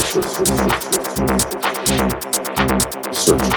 Search. Search.